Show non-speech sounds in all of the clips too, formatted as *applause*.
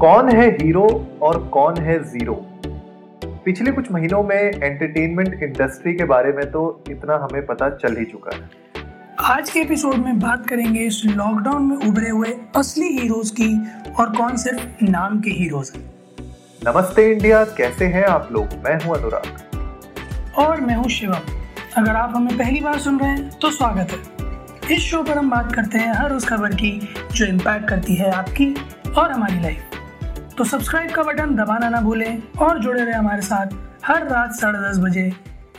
कौन है हीरो और कौन है ज़ीरो पिछले कुछ महीनों में एंटरटेनमेंट इंडस्ट्री के बारे में तो इतना हमें पता चल ही चुका है। आज के एपिसोड में बात करेंगे इस लॉकडाउन में उभरे हुए असली हीरोज की और कौन सिर्फ़ नाम के हीरोज हैं। नमस्ते इंडिया कैसे हैं आप लोग? मैं हूँ अनुराग। और मैं हूँ शिवम। अगर आप हमें पहली बार सुन रहे हैं तो स्वागत है। इस शो पर हम बात करते हैं हर उस खबर की जो इम्पैक्ट करती है आपकी और हमारी लाइफ तो सब्सक्राइब का बटन दबाना ना भूलें और जुड़े रहे हमारे साथ हर रात साढ़े दस बजे।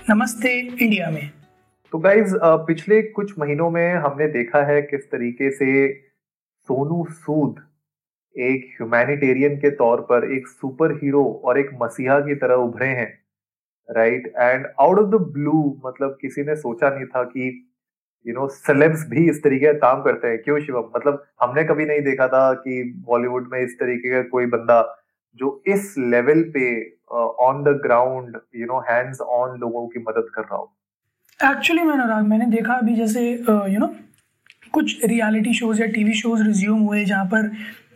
नमस्ते इंडिया में। तो गाइज़ पिछले कुछ महीनों में हमने देखा है किस तरीके से सोनू सूद एक ह्यूमैनिटेरियन के तौर पर एक सुपर हीरो और एक मसीहा की तरह उभरे हैं right and out of the blue मतलब किसी ने सोचा नहीं था कि यू नो सेलेब्स भी इस तरीके का काम करते हैं। क्यों शिवम? मतलब हमने कभी नहीं देखा था कि बॉलीवुड में इस तरीके का कोई बंदा जो इस लेवल पे on the ground you know hands on लोगों की मदद कर रहा हो। एक्चुअली मैंने अनुराग मैंने देखा अभी जैसे यू नो कुछ रियलिटी शोज़ या टीवी शोज़ रिज्यूम हुए जहाँ पर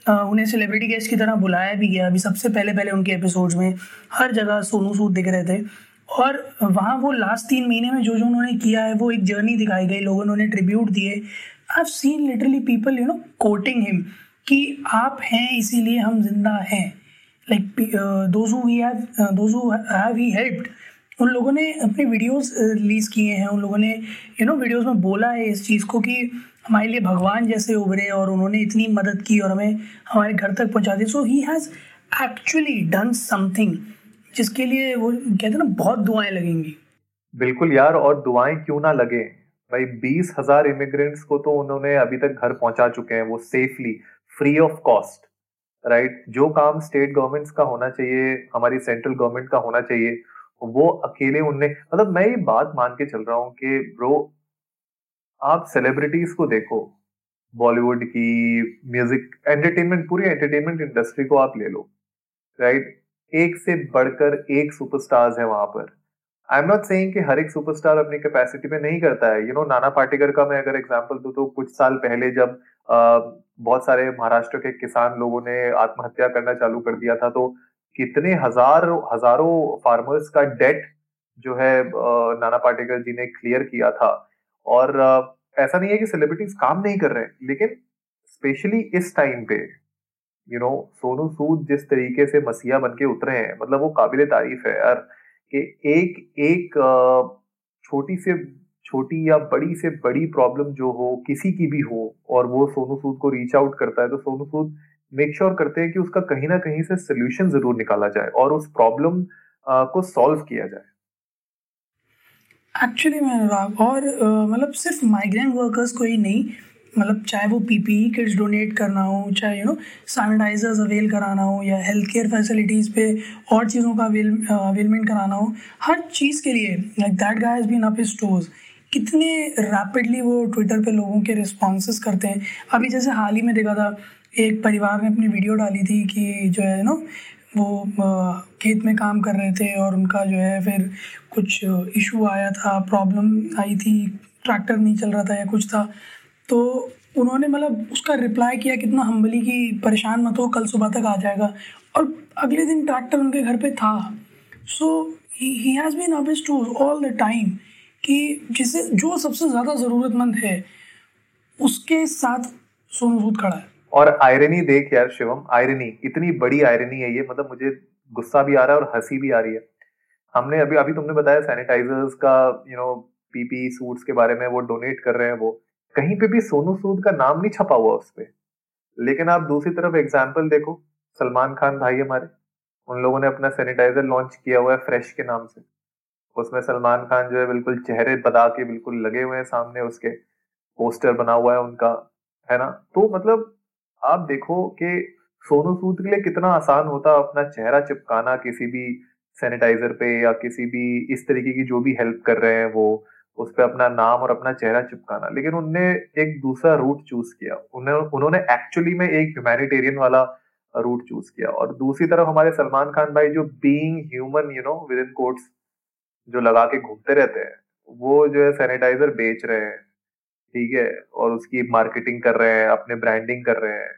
uh, उन्हें सेलिब्रिटी गेस्ट की तरह बुलाया भी गया। अभी सबसे पहले पहले उनके एपिसोड्स में हर जगह सोनू सूद दिख रहे थे। और वहाँ वो लास्ट तीन महीने में जो जो उन्होंने किया है, वो एक जर्नी दिखाई गई, लोगों ने ट्रिब्यूट दिए। I seen literally people you know quoting him कि आप हैं, इसीलिए हम ज़िंदा हैं। Like those have he helped उन लोगों ने अपने वीडियोस रिलीज़ किए हैं। उन लोगों ने यू नो वीडियोस में बोला है इस चीज़ को कि हमारे लिए भगवान जैसे उभरे और उन्होंने इतनी मदद की और हमें, हमारे घर तक पहुँचा दी। So he has actually done something जिसके लिए वो कहते हैं ना, बहुत दुआएँ लगेंगी। बिल्कुल यार, और दुआएँ क्यों ना लगे? भाई, बीस हज़ार इमिग्रेंट्स को तो उन्होंने अभी तक घर पहुँचा चुके हैं, वो safely free of cost right जो काम स्टेट गवर्नमेंट्स का होना चाहिए, हमारी सेंट्रल गवर्नमेंट का होना चाहिए, वो अकेले उनने मतलब मैं ये बात मान के चल रहा हूँ कि ब्रो आप सेलिब्रिटीज को देखो बॉलीवुड की म्यूज़िक एंटरटेनमेंट पूरी एंटरटेनमेंट इंडस्ट्री को आप ले लो राइट एक से बढ़कर एक सुपरस्टार्स है वहाँ पर। आई एम नॉट सेइंग कि हर एक सुपरस्टार अपनी कैपेसिटी में नहीं करता है। यू नो नाना पाटेकर का मैं अगर एग्जांपल दूँ तो कुछ साल पहले जब बहुत सारे महाराष्ट्र के किसान लोगों ने आत्महत्या करना चालू कर दिया था तो कितने हज़ार, हज़ारों फार्मर्स का डेट जो है नाना पाटेकर जी ने क्लियर किया था। और ऐसा नहीं है कि सेलिब्रिटीज काम नहीं कर रहे लेकिन स्पेशली इस टाइम पे यू नो सोनू सूद जिस तरीके से मसीहा बन के उतरे हैं मतलब वो काबिल तारीफ़ है यार, कि एक एक छोटी से, छोटी या बड़ी से बड़ी प्रॉब्लम जो हो, किसी की भी हो, और वो सोनू सूद को रीच आउट करता है तो सोनू सूद मेक श्योर करते हैं कि उसका कहीं ना कहीं से सोल्यूशन ज़रूर निकाला जाए और उस प्रॉब्लम को सॉल्व किया जाए। एक्चुअली मैं अनुराग, और मतलब सिर्फ़ माइग्रेंट वर्कर्स को ही नहीं मतलब चाहे वो पीपीई किट्स डोनेट करना हो, चाहे यू नो सैनिटाइजर्स अवेल कराना हो या हेल्थ केयर फैसिलिटीज़ पे और चीज़ों का अवेल अवेलमेंट कराना हो, हर चीज़ के लिए like that guy has been up stores कितने रैपिडली वो ट्विटर पे लोगों के रिस्पॉन्स करते हैं। अभी जैसे हाल ही में देखा था, एक परिवार ने अपनी वीडियो डाली थी कि जो है नो वो खेत में काम कर रहे थे और उनका जो है फिर कुछ इशू आया था प्रॉब्लम आई थी ट्रैक्टर नहीं चल रहा था या कुछ था। तो उन्होंने मतलब उसका रिप्लाई किया कितना हम्बली की परेशान मत हो, कल सुबह तक आ जाएगा। और अगले दिन ट्रैक्टर उनके घर पे था। So he has been always to all the time कि जिसे, जो सबसे ज़्यादा ज़रूरतमंद है, उसके साथ सोनू सूद खड़ा है। और आयरनी देख यार शिवम आयरनी इतनी बड़ी आयरनी है ये। मतलब मुझे गुस्सा भी आ रहा है और हँसी भी आ रही है। हमने अभी अभी तुमने बताया सैनिटाइजर्स का यू नो पीपी सूट्स के बारे में, वो डोनेट कर रहे हैं वो। कहीं पे भी सोनू सूद का नाम नहीं छपा हुआ उस पर लेकिन आप दूसरी तरफ़ एग्ज़ाम्पल देखो, सलमान खान भाई हमारे, उन लोगों ने अपना सैनिटाइजर लॉन्च किया हुआ है फ्रेश के नाम से। उसमें सलमान खान जो है बिल्कुल चेहरे बदा के बिल्कुल लगे हुए हैं सामने उसके पोस्टर बना हुआ है उनका, है ना? तो मतलब आप देखो कि सोनू सूद के लिए कितना आसान होता अपना चेहरा चिपकाना किसी भी सैनिटाइजर पे या किसी भी इस तरीके की जो भी हेल्प कर रहे हैं वो। उस पर अपना नाम और अपना चेहरा चिपकाना। लेकिन उनने एक दूसरा रूट चूज़ किया। उन्हें, उन्होंने एक्चुअली में एक ह्यूमैनिटेरियन वाला रूट चूज़ किया। और दूसरी तरफ़ हमारे सलमान खान भाई जो being human you know with in quotes जो लगा के घूमते रहते हैं, वो जो है सैनिटाइजर बेच रहे हैं। ठीक है? और उसकी मार्केटिंग कर रहे हैं, अपने ब्रांडिंग कर रहे हैं।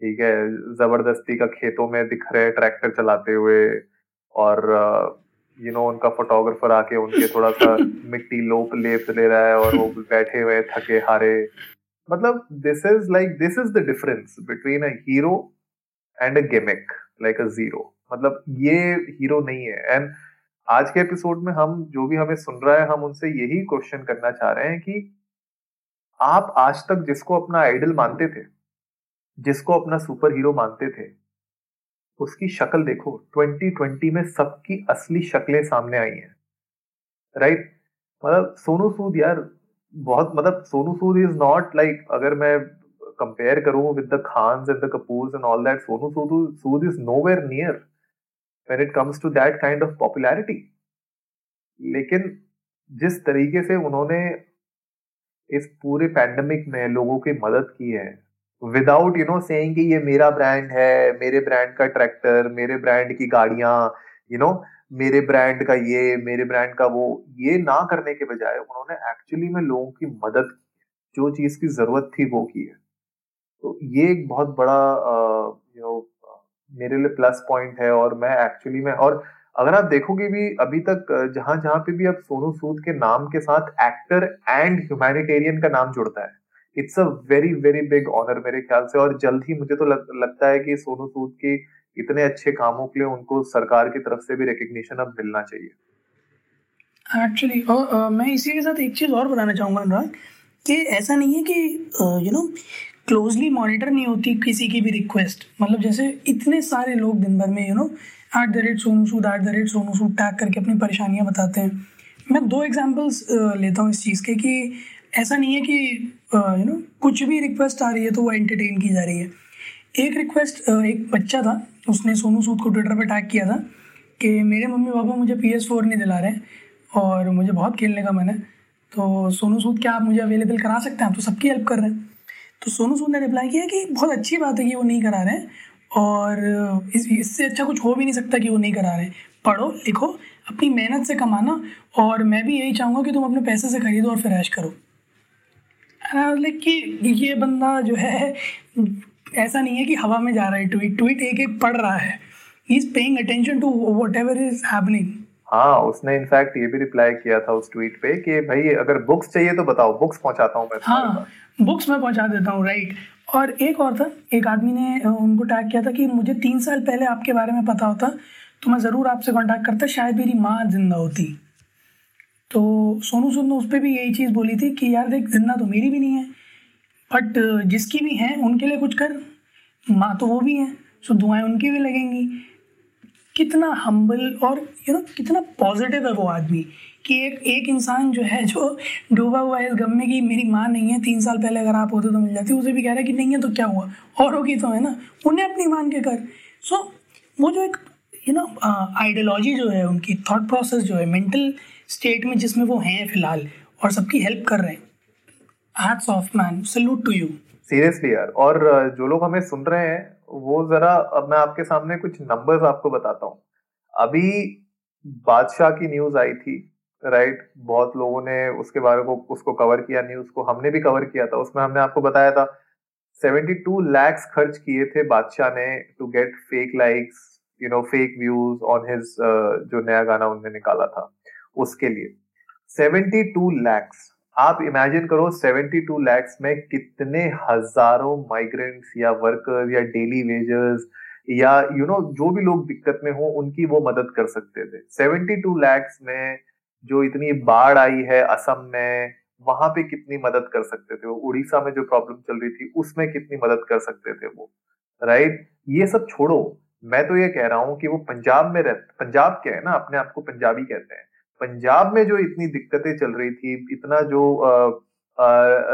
ठीक है? ज़बरदस्ती का खेतों में दिख रहे ट्रैक्टर चलाते हुए। और यू नो उनका फोटोग्राफर आके उनके थोड़ा सा *laughs* मिट्टी लोप लेप ले रहा है और वो बैठे हुए थके हारे। मतलब this is like this is the difference between a hero and a gimmick like a zero मतलब ये हीरो नहीं है। एंड आज के एपिसोड में हम जो भी हमें सुन रहा है हम उनसे यही क्वेश्चन करना चाह रहे हैं कि आप आज तक जिसको अपना आइडल मानते थे जिसको अपना सुपर हीरो मानते थे उसकी शक्ल देखो। 2020 में सबकी असली शक्लें सामने आई हैं। राइट मतलब सोनू सूद यार, बहुत मतलब Sonu Sood is not like अगर मैं कंपेयर करूँ with the Khans and the Kapoors and all that Sonu Sood Sood is nowhere near when it comes to that kind of popularity लेकिन जिस तरीके से उन्होंने इस पूरे पैंडमिक में लोगों की मदद की है विदाउट यू नो सेइंग कि ये मेरा ब्रांड है, मेरे ब्रांड का ट्रैक्टर मेरे ब्रांड की गाड़ियाँ यू नो मेरे ब्रांड का ये, मेरे ब्रांड का वो, ये ना करने के बजाय उन्होंने एक्चुअली में लोगों की मदद की जो चीज़ की ज़रूरत थी वो की है। तो ये एक बहुत बड़ा यू नो मेरे लिए प्लस पॉइंट है और मैं एक्चुअली में, और अगर आप देखोगे भी अभी तक जहाँ जहाँ पे भी अब सोनू सूद के नाम के साथ एक्टर एंड ह्यूमैनिटेरियन का नाम जुड़ता है it's a very very big honour मेरे ख्याल से और जल्द ही मुझे तो लग, लगता है कि सोनू सूद की इतने अच्छे कामों के लिए उनको सरकार की तरफ़ से भी रिकग्निशन अब मिलना चाहिए। एक्चुअली और मैं इसी के साथ एक चीज़ और बताना चाहूँगा अनुराग कि ऐसा नहीं है कि यू नो क्लोजली मॉनिटर नहीं होती किसी की भी रिक्वेस्ट मतलब जैसे इतने सारे लोग दिन भर में you know at the rate Sonu Sood at the rate Sonu Sood tag करके अपनी परेशानियाँ बताते हैं। मैं दो एग्जांपल्स लेता हूँ इस चीज़ के कि ऐसा नहीं है कि यू नो कुछ भी रिक्वेस्ट आ रही है तो वो एंटरटेन की जा रही है। एक रिक्वेस्ट एक बच्चा था, उसने सोनू सूद को ट्विटर पर टैग किया था कि मेरे मम्मी पापा मुझे पी एस फोर नहीं दिला रहे और मुझे बहुत खेलने का मन है तो सोनू सूद क्या आप मुझे अवेलेबल करा सकते हैं? आप तो सबकी हेल्प कर रहे हैं। तो सोनू सूद ने रिप्लाई किया कि बहुत अच्छी बात है कि वो नहीं करा रहे हैं और इस, इससे अच्छा कुछ हो भी नहीं सकता कि वो नहीं करा रहे हैं। पढ़ो, लिखो, अपनी मेहनत से कमाना और मैं भी यही चाहूँगा कि तुम अपने पैसे से खरीदो और फिर ऐश करो। लाइक कि ये बंदा जो है ऐसा नहीं है कि हवा में जा रहा है ट्वीट ट्वीट एक एक पढ़ रहा है। He is paying attention to whatever is happening हाँ उसने इनफैक्ट ये भी रिप्लाई किया था उस ट्वीट पे कि भाई अगर बुक्स चाहिए तो बताओ बुक्स पहुंचाता हूँ मैं हाँ बुक्स मैं पहुँचा देता हूँ राइट और एक और था एक आदमी ने उनको टैग किया था कि मुझे तीन साल पहले आपके बारे में पता होता तो मैं ज़रूर आपसे कांटेक्ट करता शायद मेरी माँ ज़िंदा होती। तो सोनू सूद ने उस पर भी यही चीज़ बोली थी कि यार देख ज़िंदा तो मेरी भी नहीं है बट जिसकी भी है उनके लिए कुछ कर। माँ तो वो भी हैं सो दुआएँ उनकी भी लगेंगी। कितना हम्बल और यू नो कितना पॉजिटिव है वो आदमी कि एक एक इंसान जो है जो डूबा हुआ है इस गम में कि मेरी माँ नहीं है तीन साल पहले अगर आप होते तो मिल जाती उसे भी कह रहा है कि नहीं है तो क्या हुआ? और होगी तो है ना? उन्हें अपनी मान के कर। सो so, वो जो एक यू नो आइडियोलॉजी जो है उनकी थॉट प्रोसेस जो है मेंटल स्टेट में जिसमें वो हैं फ़िलहाल और सबकी हेल्प कर रहे हैं। Hats off man salute to you seriously यार. और जो लोग हमें सुन रहे हैं, वो जरा, अब मैं आपके सामने कुछ नंबर्स आपको बताता हूँ। अभी बादशाह की न्यूज़ आई थी राइट बहुत लोगों ने उसके बारे को, उसको कवर किया न्यूज़ को हमने भी कवर किया था। उसमें हमने आपको बताया था 72 लैक्स खर्च किए थे बादशाह ने to get fake likes you know fake views on his जो नया गाना उन्होंने निकाला था। उसके लिए। 72 लैक्स आप इमेजिन करो 72 लैक्स में कितने हज़ारों माइग्रेंट्स या वर्कर्स या डेली वेजर्स या यू you नो know, जो भी लोग दिक्कत में हो उनकी वो मदद कर सकते थे। 72 लैक्स में जो इतनी बाढ़ आई है असम में वहाँ पे कितनी मदद कर सकते थे वो? उड़ीसा में जो प्रॉब्लम चल रही थी उसमें कितनी मदद कर सकते थे वो? राइट ये सब छोड़ो। मैं तो ये कह रहा हूँ कि वो पंजाब में रहते पंजाब के है ना? अपने आप को पंजाबी कहते हैं। पंजाब में जो इतनी दिक्कतें चल रही थी, इतना जो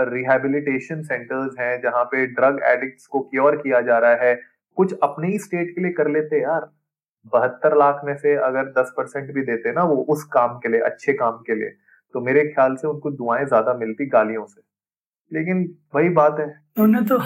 रिहेबिलिटेशन सेंटर्स हैं, जहाँ पे ड्रग एडिक्ट्स को क्योर किया जा रहा है, कुछ अपने ही स्टेट के लिए कर लेते यार। बहत्तर लाख में से अगर दस परसेंट भी देते ना वो उस काम के लिए, अच्छे काम के लिए तो मेरे ख्याल से उनको दुआएँ ज़्यादा मिलती गालियों से। लेकिन वही बात है। उन्हें तो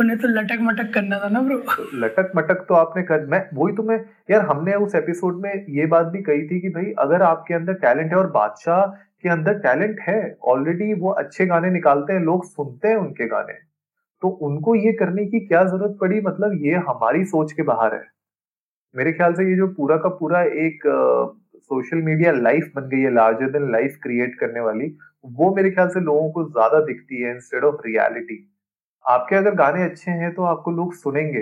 उन्हें तो लटक मटक करना था ना ब्रो लटक मटक तो आपने कर मैं वही तो मैं यार हमने उस एपिसोड में ये बात भी कही थी कि भाई अगर आपके अंदर टैलेंट है और बादशाह के अंदर टैलेंट है ऑलरेडी वो अच्छे गाने निकालते हैं लोग सुनते हैं उनके गाने। तो उनको ये करने की क्या ज़रूरत पड़ी? मतलब ये हमारी सोच के बाहर है। मेरे ख्याल से ये जो पूरा का पूरा एक सोशल मीडिया लाइफ बन गई है लार्जर देन लाइफ क्रिएट करने वाली वो मेरे ख्याल से लोगों को ज़्यादा दिखती है इंस्टेड ऑफ़ रियलिटी आपके अगर गाने अच्छे हैं तो आपको लोग सुनेंगे।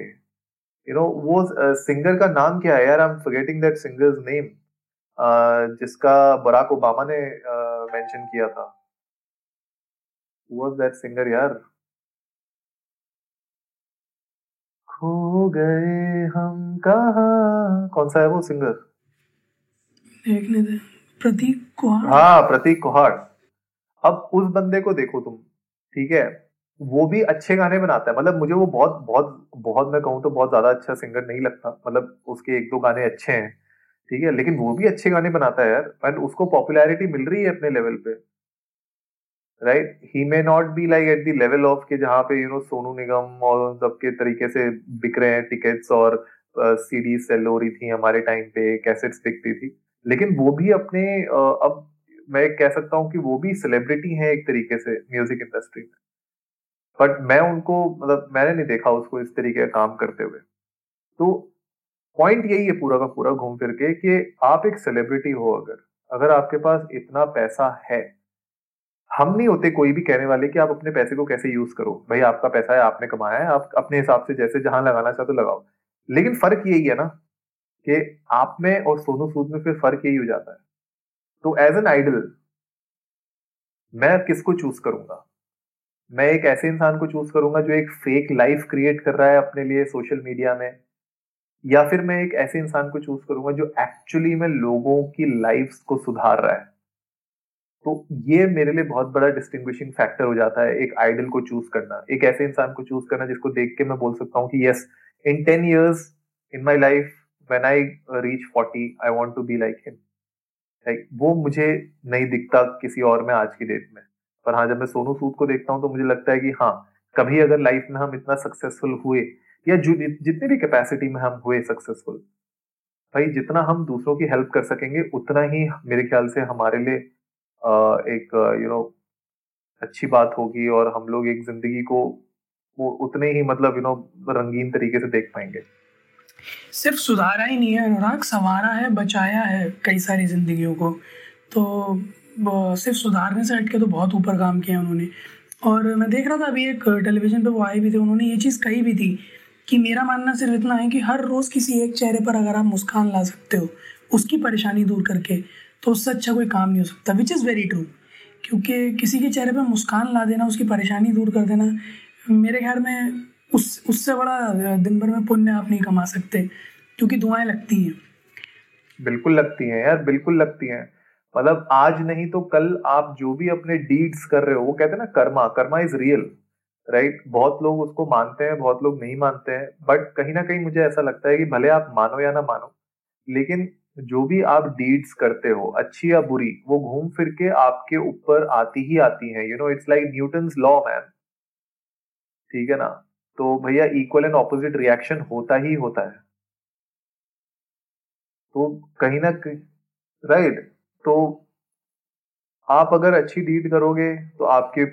यू नो वो सिंगर का नाम क्या है यार? I am forgetting that singer's name जिसका बराक ओबामा ने मेंशन किया था। वाज दैट सिंगर यार? खो गए हम कहा? कौन सा है वो सिंगर देखने दे। प्रतीक कुहाड़। हाँ प्रतीक कुहाड़। अब उस बंदे को देखो तुम, ठीक है? वो भी अच्छे गाने बनाता है। मतलब मुझे वो बहुत बहुत बहुत मैं कहूँ तो बहुत ज़्यादा अच्छा सिंगर नहीं लगता। मतलब उसके एक दो गाने अच्छे हैं, ठीक है? लेकिन वो भी अच्छे गाने बनाता है यार। उसको पॉपुलैरिटी मिल रही है अपने लेवल पे। Right he may not be like at the level of के जहाँ पे यू नो सोनू निगम और उन सबके तरीके से बिक रहे हैं टिकट्स और सीडी सेल हो रही थी हमारे टाइम पे कैसेट्स बिकती थी। लेकिन वो भी अपने अब मैं कह सकता हूँ कि वो भी सेलिब्रिटी हैं एक तरीके से म्यूज़िक इंडस्ट्री में। बट मैं उनको मतलब मैंने नहीं देखा उसको इस तरीके का काम करते हुए। तो पॉइंट यही है पूरा का पूरा घूम फिर के कि आप एक सेलिब्रिटी हो अगर अगर आपके पास इतना पैसा है, हम नहीं होते कोई भी कहने वाले कि आप अपने पैसे को कैसे यूज़ करो। भाई आपका पैसा है, आपने कमाया है, आप अपने हिसाब से जैसे जहाँ लगाना चाहते लगाओ। लेकिन फ़र्क यही है ना कि आप में और सोनू सूद में फिर फ़र्क यही हो जाता है। तो एज एन आइडल मैं किसको चूज़ करूँगा? मैं एक ऐसे इंसान को चूज़ करूँगा जो एक फेक लाइफ क्रिएट कर रहा है अपने लिए सोशल मीडिया में, या फिर मैं एक ऐसे इंसान को चूज़ करूँगा जो एक्चुअली में लोगों की लाइफ को सुधार रहा है। तो ये मेरे लिए बहुत बड़ा डिस्टिंग्विशिंग फैक्टर हो जाता है एक आइडल को चूज़ करना, एक ऐसे इंसान को चूज़ करना जिसको देख के मैं बोल सकता हूँ कि yes in ten years in my life when I reach forty I want to be like him like वो मुझे नहीं दिखता किसी और में आज की डेट में। पर हाँ जब मैं सोनू सूद को देखता हूँ तो मुझे लगता है कि हाँ कभी अगर लाइफ में हम इतना सक्सेसफुल हुए, या जितनी भी कैपेसिटी में हम हुए सक्सेसफुल भाई, जितना हम दूसरों की हेल्प कर सकेंगे, उतना ही मेरे ख्याल से हमारे लिए एक यू नो अच्छी बात होगी और हम लोग एक ज़िंदगी को, वो उतने ही मतलब यू नो रंगीन तरीके से देख पाएँगे। सिर्फ़ सुधारा ही नहीं है अनुराग, संवारा है, बचाया है कई सारी जिंदगियों को। तो सिर्फ़ सुधारने से हट के तो बहुत ऊपर काम किया उन्होंने। और मैं देख रहा था अभी एक टेलीविज़न पे वो आए भी थे, उन्होंने ये चीज़ कही भी थी कि मेरा मानना सिर्फ़ इतना है कि हर रोज़ किसी एक चेहरे पर अगर आप मुस्कान ला सकते हो, उसकी परेशानी दूर करके तो उससे अच्छा कोई काम नहीं हो सकता विच इज़ वेरी ट्रू क्योंकि किसी के चेहरे पर मुस्कान ला देना, उसकी परेशानी दूर कर देना, मेरे ख्याल में उस, उससे बड़ा दिन भर में पुण्य आप नहीं कमा सकते, क्योंकि दुआएँ लगती हैं। बिल्कुल लगती हैं यार, बिल्कुल लगती हैं। मतलब आज नहीं तो कल आप जो भी अपने डीड्स कर रहे हो, वो कहते हैं ना, karma karma is real right बहुत लोग उसको मानते हैं, बहुत लोग नहीं मानते हैं बट कहीं ना कहीं मुझे ऐसा लगता है कि भले आप मानो या ना मानो, लेकिन जो भी आप डीड्स करते हो, अच्छी या बुरी, वो घूम फिर के आपके ऊपर आती ही आती है। You know it's like Newton law man ठीक है ना? तो भैया इक्वल एंड ऑपोजिट रिएक्शन होता ही होता है। तो कहीं ना राइट तो आप अगर अच्छी डीड करोगे तो आपके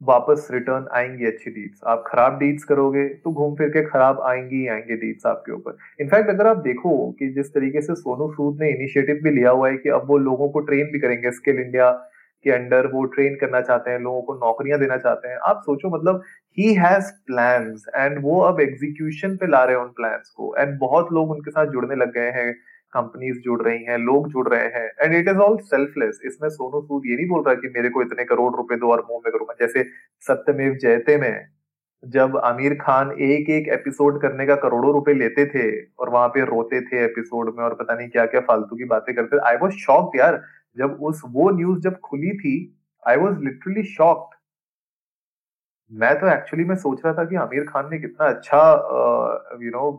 वापस रिटर्न आएँगी अच्छी डीड्स आप खराब डीड्स करोगे तो घूम फिर के खराब आएँगी आएँगे डीड्स आपके ऊपर। इनफैक्ट अगर आप देखो कि जिस तरीके से सोनू सूद ने इनिशिएटिव भी लिया हुआ है कि अब वो लोगों को ट्रेन भी करेंगे स्किल इंडिया के अंडर वो ट्रेन करना चाहते हैं, लोगों को नौकरियाँ देना चाहते हैं। आप सोचो मतलब ही हैज़ प्लान्स एंड वो अब एग्जीक्यूशन पे ला रहे हैं उन प्लान्स को. एंड बहुत लोग उनके साथ जुड़ने लग गए हैं कंपनीज़ जुड़ रही हैं, लोग जुड़ रहे हैं. And it is all selfless इसमें सोनू सूद ये नहीं बोल रहा कि मेरे को इतने करोड़ रुपए दो और मुँह में करूँगा जैसे सत्यमेव जयते में, जब आमिर खान एक एक एपिसोड करने का करोड़ों रुपए लेते थे और वहाँ पे रोते थे एपिसोड में और पता नहीं क्या क्या फालतू की बातें करते आई वॉज़ शॉक्ड यार. जब उस वो न्यूज़ जब खुली थी आई वॉज़ लिटरली शॉक्ड मैं तो एक्चुअली मैं सोच रहा था कि आमिर खान ने कितना अच्छा यू नो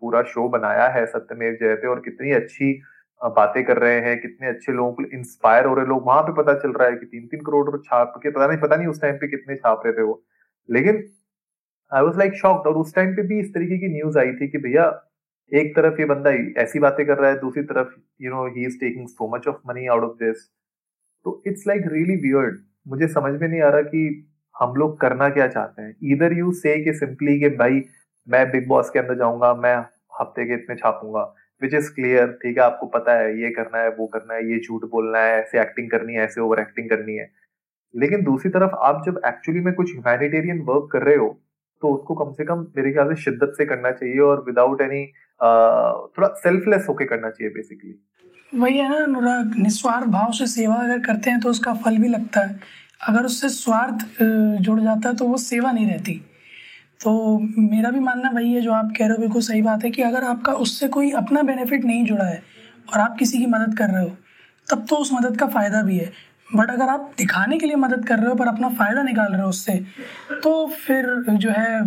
पूरा शो बनाया है सत्यमेव जयते और कितनी अच्छी बातें कर रहे हैं, कितने अच्छे लोगों को इंस्पायर हो रहे लोग वहाँ पे पता चल रहा है कि तीन तीन करोड़ छाप के, पता नहीं पता नहीं उस टाइम पे कितने छाप रहे थे वो। लेकिन आई वॉज़ लाइक शॉक्ड और उस टाइम पे भी इस तरीके की न्यूज़ आई थी कि भैया, एक तरफ़ ये बंदा ऐसी बातें कर रहा है, दूसरी तरफ़ you know he is taking so much of money out of this तो इट्स लाइक रियली वियर्ड मुझे समझ में नहीं आ रहा कि हम लोग करना क्या चाहते हैं? इधर यू से कि सिंपली कि भाई, मैं बिग बॉस के अंदर जाऊँगा, मैं हफ़्ते के इतने छापूँगा विच इज़ क्लियर ठीक है, आपको पता है, ये करना है, वो करना है, ये झूठ बोलना है, ऐसे एक्टिंग करनी है, ऐसे ओवर एक्टिंग करनी है। लेकिन दूसरी तरफ़ आप जब एक्चुअली में कुछ ह्यूमैनिटेरियन वर्क कर रहे हो तो उसको कम से कम मेरे ख्याल से शिद्दत से करना चाहिए और विदाउट एनी थोड़ा सेल्फलेस होके करना चाहिए बेसिकली वही है ना, अनुराग, निस्वार्थ भाव से सेवा अगर करते हैं तो उसका फल भी लगता है। अगर उससे स्वार्थ जुड़ जाता है तो वो सेवा नहीं रहती। तो मेरा भी मानना वही है जो आप कह रहे हो, बिल्कुल सही बात है कि अगर आपका उससे कोई अपना बेनिफिट नहीं जुड़ा है और आप किसी की मदद कर रहे हो, तब तो उस मदद का फ़ायदा भी है। बट अगर आप दिखाने के लिए मदद कर रहे हो, पर अपना फ़ायदा निकाल रहे हो उससे तो फिर जो है,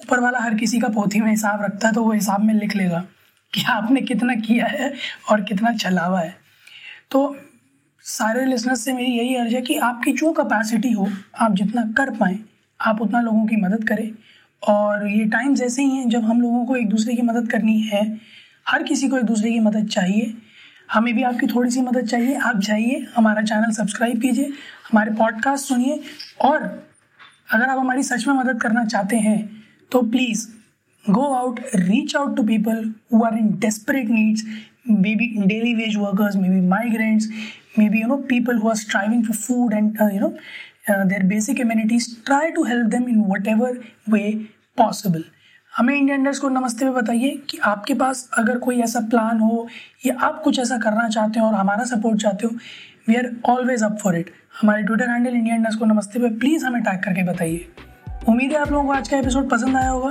ऊपर वाला हर किसी का पोथी में हिसाब रखता है तो वो हिसाब में लिख लेगा कि आपने कितना किया है और कितना चलावा है। तो सारे लिसनर्स से मेरी यही अर्ज़ है कि आपकी जो कैपेसिटी हो, आप जितना कर पाएँ, आप उतना लोगों की मदद करें। और ये टाइम्स ऐसे ही हैं जब हम लोगों को एक दूसरे की मदद करनी है। हर किसी को एक दूसरे की मदद चाहिए। हमें भी आपकी थोड़ी सी मदद चाहिए। आप जाइए, हमारा चैनल सब्सक्राइब कीजिए, हमारे पॉडकास्ट सुनिए। और अगर आप हमारी सच में मदद करना चाहते हैं तो please go go out, reach out to people who are in desperate needs maybe daily wage workers, maybe migrants maybe you know people who are striving for food and uh, you know uh, their basic amenities try to help them in whatever way possible. हमें इंडियनर्स को नमस्ते में बताइए कि आपके पास अगर कोई ऐसा प्लान हो या आप कुछ ऐसा करना चाहते हो और हमारा सपोर्ट चाहते हो we are always up for it हमारे ट्विटर हैंडल इंडियनर्स को नमस्ते पे प्लीज़ हमें टैग करके बताइए। उम्मीद है आप लोगों को आज का एपिसोड पसंद आया होगा।